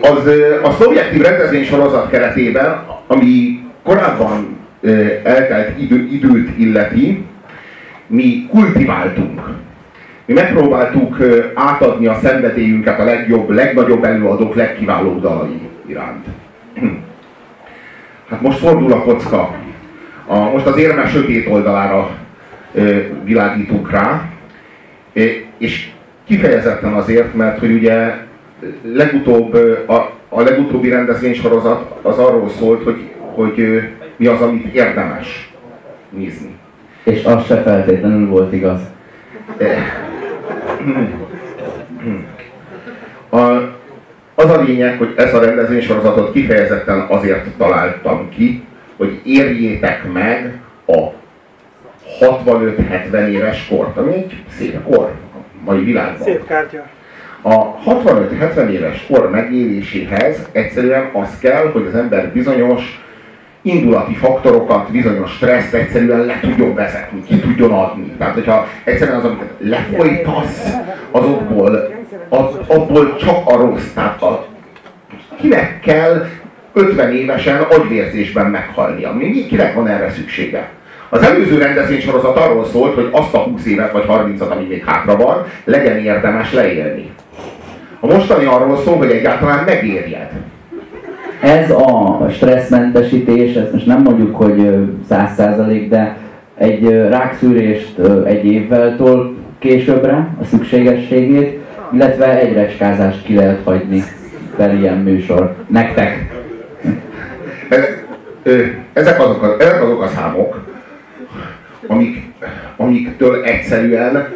az, a szubjektív rendezvénysorozat keretében, ami korábban eltelt idő, időt illeti, mi kultiváltunk. Mi megpróbáltuk átadni a szenvedélyünket a legjobb, legnagyobb előadók legkiválóbb dalai iránt. Hát most fordul a kocka. A, most az érme sötét oldalára ö, világítunk rá, és kifejezetten azért, mert hogy ugye legutóbb, a, a legutóbbi rendezvénysorozat az arról szólt, hogy, hogy mi az, amit érdemes nézni. És az se feltétlenül volt igaz. A, az a lényeg, hogy ez a rendezvénysorozatot kifejezetten azért találtam ki, hogy érjétek meg a 65-70 éves kort, ami egy szép kor a mai világban. Szép kártya. A 65-70 éves kor megéléséhez egyszerűen az kell, hogy az ember bizonyos indulati faktorokat, bizonyos stresszt egyszerűen le tudjon vezetni, ki tudjon adni. Tehát, hogyha egyszerűen az, amit lefolytasz, azokból, az, abból csak a rossz. Tehát a, kinek kell 50 évesen agyvérzésben meghalnia? Mi, kinek van erre szüksége? Az előző rendezvénysorozat arról szólt, hogy azt a 20 évet vagy 30-at, ami még hátra van, legyen érdemes leélni. A mostani arról szól, hogy egyáltalán megérjed. Ez a stresszmentesítés, ezt most nem mondjuk, hogy száz százalék, de egy rákszűrést egy évvel tol későbbre a szükségességét, illetve egy recskázást ki lehet hagyni per ilyen műsor. Nektek. Ezek azok a, ezek azok a számok, amik, amiktől egyszerűen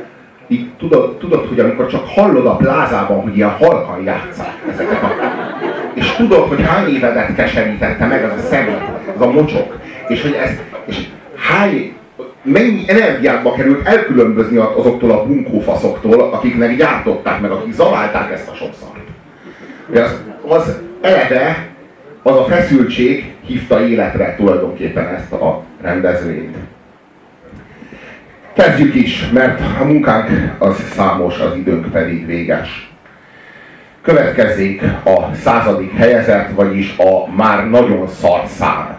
így tudod, tudod, hogy amikor csak hallod a plázában, hogy ilyen halkan játszák ezeket a... És tudod, hogy hány évedet keserítette meg az a szemét, az a mocsok, és hogy ez, és hány, mennyi energiába került elkülönbözni azoktól a bunkófaszoktól, akiknek gyártották meg, akik zaválták ezt a sok szart. Az, az eleve, az a feszültség hívta életre tulajdonképpen ezt a rendezvényt. Kezdjük is, mert a munkánk az számos, az időnk pedig véges. Következzék a századik helyezett, vagyis a már nagyon szart szám.